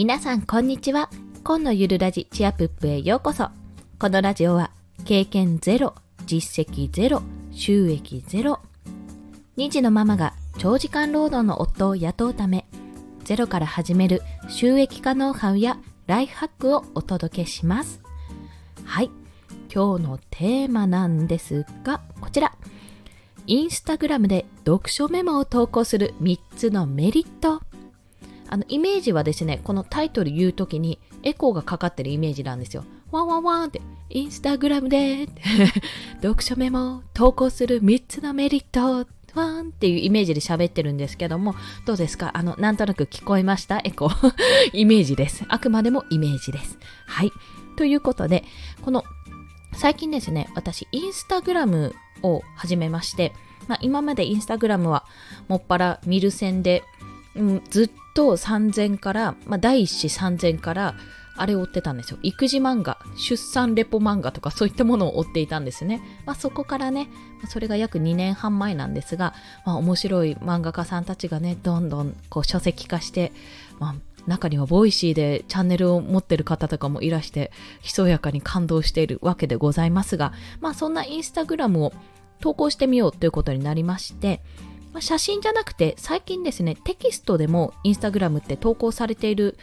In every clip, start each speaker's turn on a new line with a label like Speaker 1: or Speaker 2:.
Speaker 1: 皆さんこんにちは。今のゆるラジチアプップへようこそ。このラジオは経験ゼロ実績ゼロ収益ゼロ。2児のママが長時間労働の夫を雇うためゼロから始める収益化ノウハウやライフハックをお届けします。はい。今日のテーマなんですがこちら。インスタグラムで読書メモを投稿する3つのメリット。あのイメージはですねこのタイトル言う時にエコーがかかってるイメージなんですよ。ワンワンワンってインスタグラムで 読書メモ投稿する3つのメリットワンっていうイメージで喋ってるんですけどもどうですか？あのなんとなく聞こえました？エコー。イメージです。あくまでもイメージです。はい。ということでこの最近ですね私インスタグラムを始めまして、まあ、今までインスタグラムはもっぱら見る専で、うん、ずっと3000から、まあ、第一子3000からあれを追ってたんですよ。育児漫画、出産レポ漫画とかそういったものを追っていたんですね。まあ、そこからね、それが約2年半前なんですが、まあ、面白い漫画家さんたちがね、どんどんこう書籍化して、まあ、中には Voicy でチャンネルを持ってる方とかもいらして、ひそやかに感動しているわけでございますが、まあそんなインスタグラムを投稿してみようということになりまして、まあ、写真じゃなくて最近ですね、テキストでもインスタグラムって投稿されている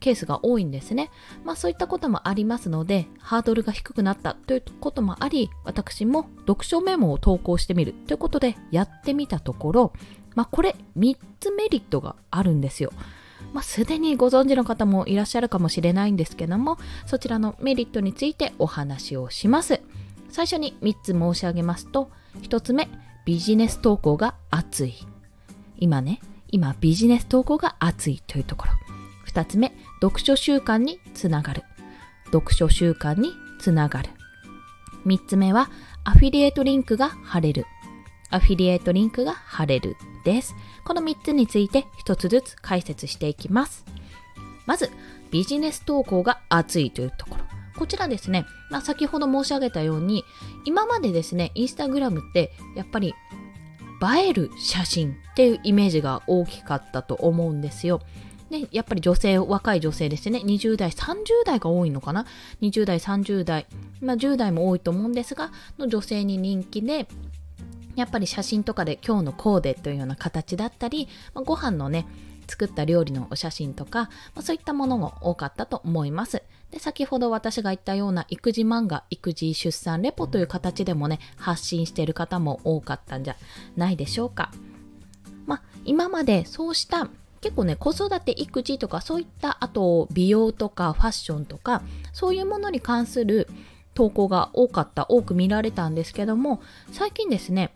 Speaker 1: ケースが多いんですね。まあそういったこともありますので、ハードルが低くなったということもあり、私も読書メモを投稿してみるということでやってみたところ、まあこれ3つメリットがあるんですよ。まあ、すでにご存知の方もいらっしゃるかもしれないんですけども、そちらのメリットについてお話をします。最初に3つ申し上げますと、1つ目、ビジネス投稿が熱い。今ね、今ビジネス投稿が熱いというところ。2つ目、読書習慣につながる。読書習慣につながる。3つ目は、アフィリエイトリンクが貼れる。アフィリエイトリンクが貼れるです。この3つについて1つずつ解説していきます。まず、ビジネス投稿が熱いというところ。こちらですね、まあ、先ほど申し上げたように、今までですね、インスタグラムってやっぱり映える写真っていうイメージが大きかったと思うんですよ。ね、やっぱり女性、若い女性ですね、20代、30代が多いのかな ?20 代、30代、まあ、10代も多いと思うんですが、の女性に人気で、やっぱり写真とかで今日のコーデというような形だったり、まあ、ご飯のね、作った料理のお写真とか、まあ、そういったものも多かったと思います。で、先ほど私が言ったような育児漫画、育児出産レポという形でもね、発信している方も多かったんじゃないでしょうか。まあ、今までそうした結構ね子育て育児とかそういったあと美容とかファッションとかそういうものに関する投稿が多かった多く見られたんですけども最近ですね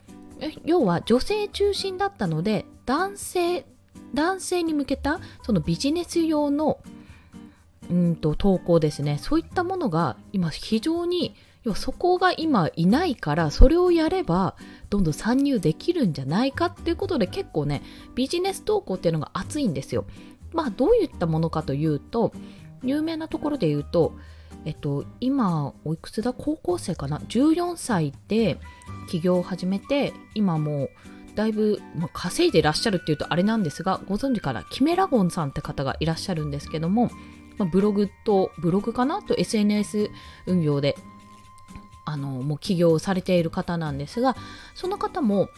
Speaker 1: 要は女性中心だったので男性男性に向けたそのビジネス用のうんと投稿ですね。そういったものが今非常に要はそこが今いないからそれをやればどんどん参入できるんじゃないかっていうことで結構ねビジネス投稿っていうのが熱いんですよ。まあどういったものかというと有名なところで言うとえっと今おいくつだ？高校生かな？14歳で起業を始めて今もうだいぶ、まあ、稼いでいらっしゃるっていうとあれなんですがご存知からキメラゴンさんって方がいらっしゃるんですけども、まあ、ブログとブログかな？と SNS 運用であのもう起業されている方なんですがその方も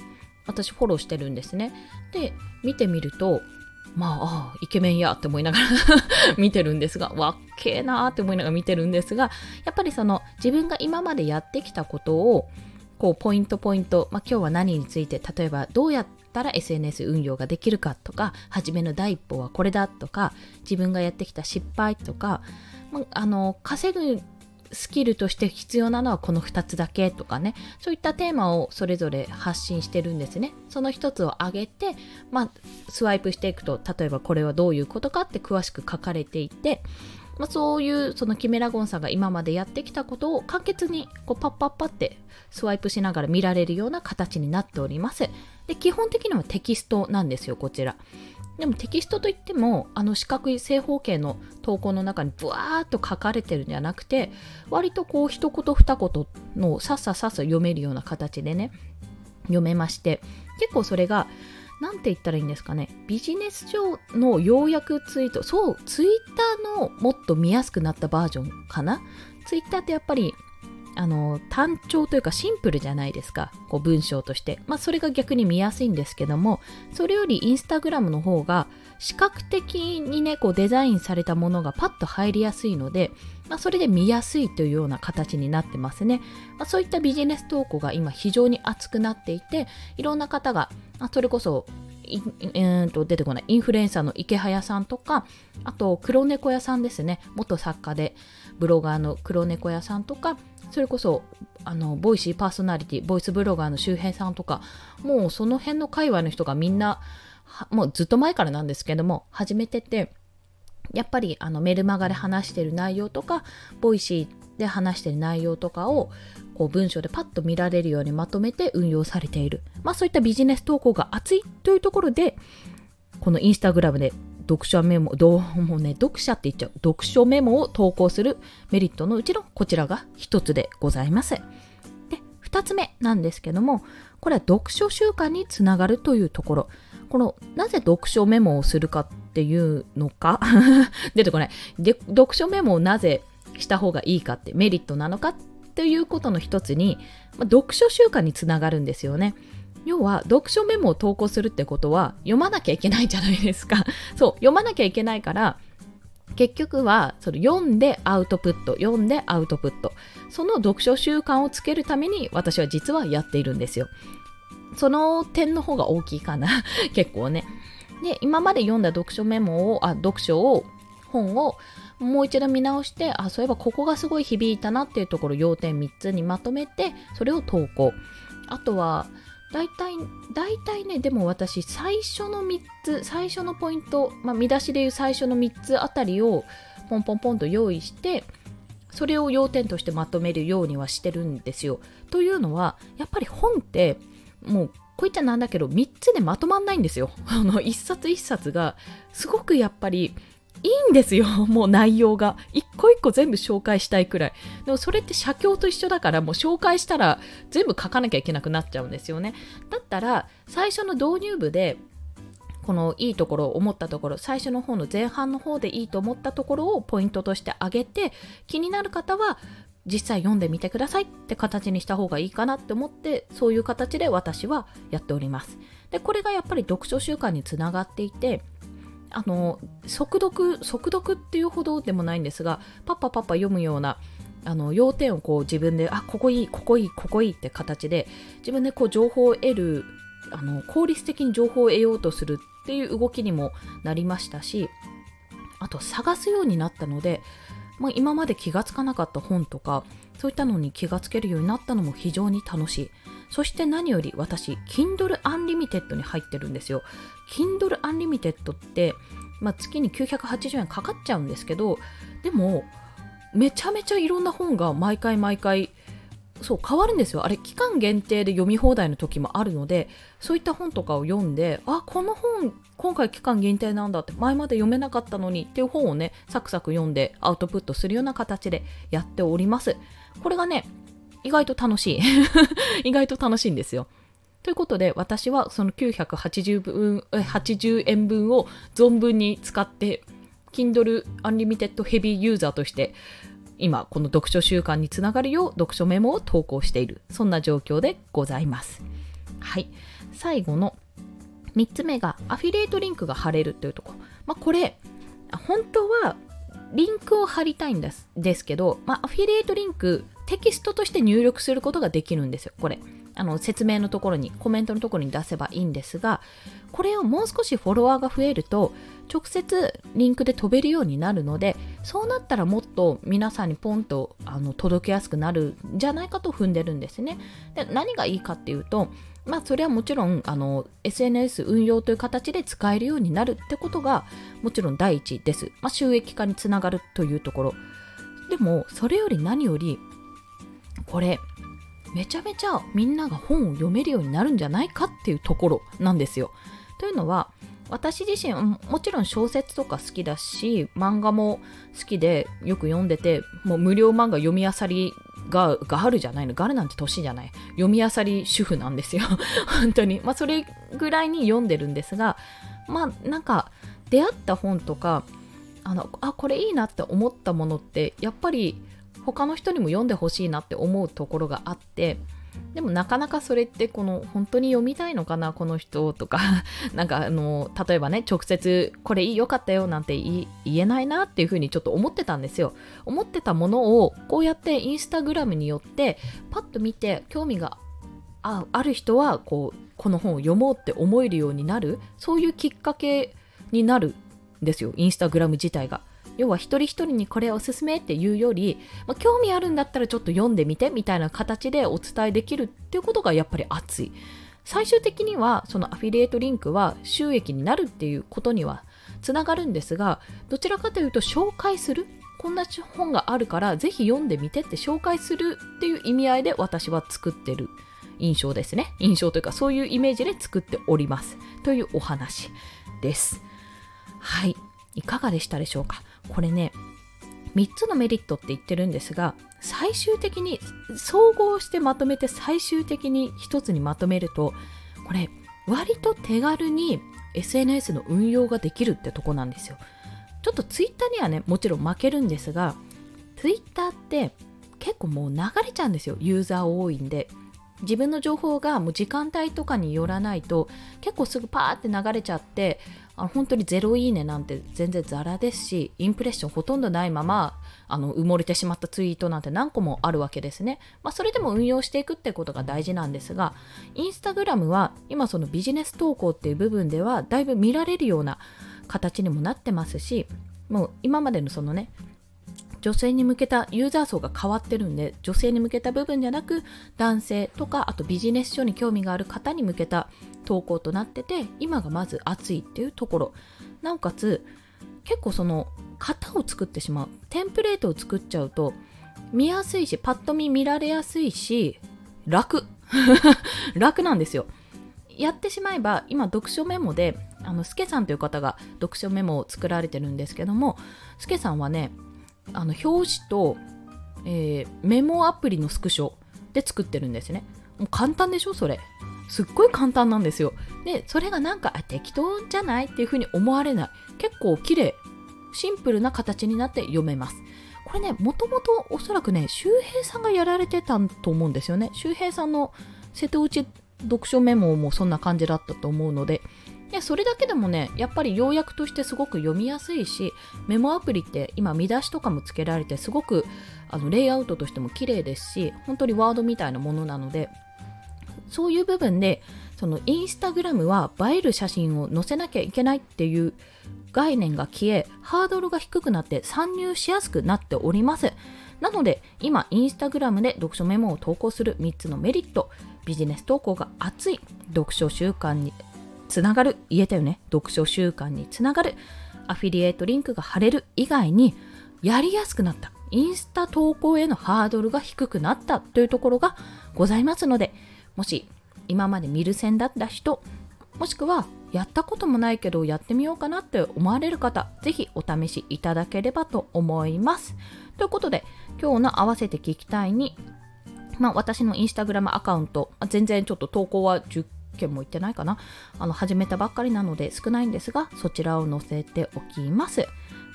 Speaker 1: 私フォローしてるんですね。で見てみるとまあ、あイケメンやって思いながら 見てるんですが、わっけえなーって思いながら見てるんですが、やっぱりその自分が今までやってきたことを、こう、ポイントポイント、まあ今日は何について、例えばどうやってたら SNS 運用ができるかとか、初めの第一歩はこれだとか、自分がやってきた失敗とか、まあ、の、稼ぐスキルとして必要なのはこの2つだけとかねそういったテーマをそれぞれ発信してるんですね。その1つを挙げて、まあ、スワイプしていくと例えばこれはどういうことかって詳しく書かれていて、まあ、そういうそのキメラゴンさんが今までやってきたことを簡潔にこうパッパッパってスワイプしながら見られるような形になっております。で基本的にはテキストなんですよこちら。でもテキストといってもあの四角い正方形の投稿の中にブワーっと書かれてるんじゃなくて割とこう一言二言のさっささっさ読めるような形でね読めまして。結構それがなんて言ったらいいんですかねビジネス上の要約ツイートそうツイッターのもっと見やすくなったバージョンかな？ツイッターってやっぱりあの単調というかシンプルじゃないですか。こう文章として。まあそれが逆に見やすいんですけどもそれよりインスタグラムの方が視覚的にねこうデザインされたものがパッと入りやすいので、まあ、それで見やすいというような形になってますね、まあ、そういったビジネス投稿が今非常に熱くなっていていろんな方が、それこそえー、と出てこない。インフルエンサーのイケハヤさんとかあと黒猫屋さんですね。元作家でブロガーの黒猫屋さんとかそれこそあの Voicy パーソナリティボイスブロガーの周平さんとかもうその辺の界隈の人がみんなもうずっと前からなんですけども始めててやっぱりあのメルマガで話してる内容とか Voicy で話してる内容とかを文章でパッと見られるようにまとめて運用されている、まあ、そういったビジネス投稿が熱いというところでこのインスタグラムで読者メモ、どうもね、読者って言っちゃう、読書メモを投稿するメリットのうちのこちらが一つでございます。で、二つ目なんですけども、これは読書習慣につながるというところ。この、なぜ読書メモをするかっていうのか 出てこない。で、読書メモをなぜした方がいいかってメリットなのかっていうことの一つに、まあ、読書習慣につながるんですよね。要は読書メモを投稿するってことは読まなきゃいけないじゃないですか。そう読まなきゃいけないから結局はその読んでアウトプット読んでアウトプットその読書習慣をつけるために私は実はやっているんですよ。その点の方が大きいかな 結構ね。で今まで読んだ読書メモをあ読書を本をもう一度見直してあそういえばここがすごい響いたなっていうところ要点3つにまとめてそれを投稿あとは大体、大体ね、でも私、最初の3つ、最初のポイント、まあ、見出しでいう最初の3つあたりを、ポンポンポンと用意して、それを要点としてまとめるようにはしてるんですよ。というのは、やっぱり本って、もう、こういっちゃなんだけど、3つでまとまんないんですよ。あの、1冊1冊が、すごくやっぱり、いいんですよ、もう内容が。一個一個全部紹介したいくらい。でもそれって写経と一緒だから、もう紹介したら全部書かなきゃいけなくなっちゃうんですよね。だったら、最初の導入部で、このいいところ、思ったところ、最初の方の前半の方でいいと思ったところをポイントとして挙げて、気になる方は実際読んでみてくださいって形にした方がいいかなって思って、そういう形で私はやっております。で、これがやっぱり読書習慣につながっていて、あの速読速読っていうほどでもないんですがパッパパッパ読むようなあの要点をこう自分であここいいここいいここいいって形で自分でこう情報を得るあの効率的に情報を得ようとするっていう動きにもなりましたしあと探すようになったので、まあ、今まで気がつかなかった本とかそういったのに気がつけるようになったのも非常に楽しい。そして何より私 Kindle Unlimited に入ってるんですよ。Kindle Unlimited って、まあ、月に980円かかっちゃうんですけどでもめちゃめちゃいろんな本が毎回毎回そう変わるんですよ。あれ期間限定で読み放題の時もあるのでそういった本とかを読んであこの本今回期間限定なんだって前まで読めなかったのにっていう本をねサクサク読んでアウトプットするような形でやっております。これがね意外と楽しい。意外と楽しいんですよ。ということで私はその980分80円分を存分に使って Kindle Unlimited Heavy ユーザーとして今この読書習慣につながるよう読書メモを投稿しているそんな状況でございます。はい。最後の3つ目がアフィリエイトリンクが貼れるというとこ。ろ、まあ、これ本当はリンクを貼りたいんですですけど、まあ、アフィリエイトリンクテキストとして入力することができるんですよ。これ。あの説明のところにコメントのところに出せばいいんですがこれをもう少しフォロワーが増えると直接リンクで飛べるようになるのでそうなったらもっと皆さんにポンとあの届けやすくなるんじゃないかと踏んでるんですね。で何がいいかっていうとまあそれはもちろんあの SNS 運用という形で使えるようになるってことがもちろん第一です、まあ、収益化につながるというところ。でもそれより何よりこれめちゃめちゃみんなが本を読めるようになるんじゃないかっていうところなんですよ。というのは私自身もちろん小説とか好きだし漫画も好きでよく読んでてもう無料漫画読み漁りがガールじゃないの。ガールなんて年じゃない。読みあさり主婦なんですよ。本当に。まあそれぐらいに読んでるんですがまあなんか出会った本とかあのあこれいいなって思ったものってやっぱり他の人にも読んでほしいなって思うところがあってでもなかなかそれってこの本当に読みたいのかなこの人とか。なんかあの例えばね直接これいいよかったよなんて言えないなっていうふうにちょっと思ってたんですよ。思ってたものをこうやってインスタグラムによってパッと見て興味があある人はこうこの本を読もうって思えるようになる。そういうきっかけになるんですよインスタグラム自体が。要は一人一人にこれおすすめっていうより、まあ、興味あるんだったらちょっと読んでみてみたいな形でお伝えできるっていうことがやっぱり熱い。最終的にはそのアフィリエイトリンクは収益になるっていうことにはつながるんですがどちらかというと紹介するこんな本があるからぜひ読んでみてって紹介するっていう意味合いで私は作ってる印象ですね。印象というかそういうイメージで作っております。というお話です。はい。いかがでしたでしょうか？これね3つのメリットって言ってるんですが最終的に総合してまとめて最終的に1つにまとめるとこれ割と手軽に SNS の運用ができるってとこなんですよ。ちょっと Twitter にはねもちろん負けるんですが Twitter って結構もう流れちゃうんですよ。ユーザー多いんで。自分の情報がもう時間帯とかによらないと結構すぐパーって流れちゃってあの本当にゼロいいねなんて全然ザラですしインプレッションほとんどないままあの埋もれてしまったツイートなんて何個もあるわけですね、まあ、それでも運用していくってことが大事なんですがインスタグラムは今そのビジネス投稿っていう部分ではだいぶ見られるような形にもなってますしもう今までのそのね女性に向けたユーザー層が変わってるんで女性に向けた部分じゃなく男性とかあとビジネス書に興味がある方に向けた投稿となってて今がまず熱いっていうところ。なおかつ結構その型を作ってしまう。テンプレートを作っちゃうと見やすいしパッと見見られやすいし楽。楽なんですよ。やってしまえば今読書メモであのスケさんという方が読書メモを作られてるんですけどもスケさんはねあの表紙と、えー、メモアプリのスクショで作ってるんですね。もう簡単でしょ？それ。すっごい簡単なんですよ。で、それがなんか適当じゃないっていう風に思われない。結構綺麗。シンプルな形になって読めます。これね、もともとおそらくね、周平さんがやられてたと思うんですよね。周平さんの瀬戸内読書メモもそんな感じだったと思うので、でそれだけでもねやっぱり要約としてすごく読みやすいしメモアプリって今見出しとかもつけられてすごくあのレイアウトとしても綺麗ですし本当にワードみたいなものなのでそういう部分でそのインスタグラムは映える写真を載せなきゃいけないっていう概念が消えハードルが低くなって参入しやすくなっております。なので今インスタグラムで読書メモを投稿する3つのメリットビジネス投稿が熱い読書習慣につながる。言えたよね。読書習慣につながる。アフィリエイトリンクが貼れる以外にやりやすくなった。インスタ投稿へのハードルが低くなった。というところがございますのでもし今まで見る線だった人もしくはやったこともないけどやってみようかなって思われる方ぜひお試しいただければと思います。ということで今日の合わせて聞きたいにまあ、私のインスタグラムアカウント、全然ちょっと投稿は10件も行ってないかな。あの始めたばっかりなので少ないんですがそちらを載せておきます。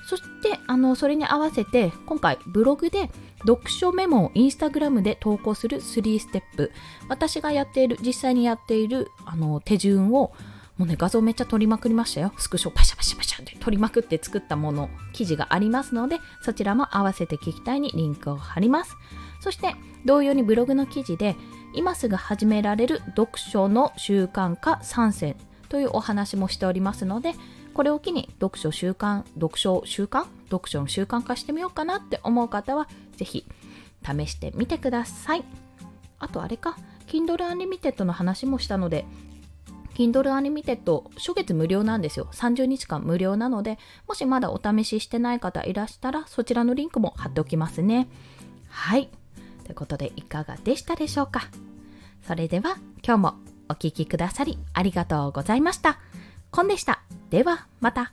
Speaker 1: そしてあのそれに合わせて今回ブログで読書メモをインスタグラムで投稿する3ステップ。私がやっている実際にやっているあの手順をもうね画像めっちゃ撮りまくりましたよ。スクショパシャパシャパシャって撮りまくって作ったもの記事がありますのでそちらも合わせて聞きたいにリンクを貼ります。そして同様にブログの記事で今すぐ始められる読書の習慣化参戦というお話もしておりますのでこれを機に読書習慣読書習慣読書の習慣化してみようかなって思う方はぜひ試してみてくださいあとあれか Kindle Unlimited の話もしたので Kindle Unlimited 初月無料なんですよ30日間無料なのでもしまだお試ししてない方いらしたらそちらのリンクも貼っておきますねはいということでいかがでしたでしょうか？それでは今日もお聴きくださりありがとうございました。コンでした。ではまた。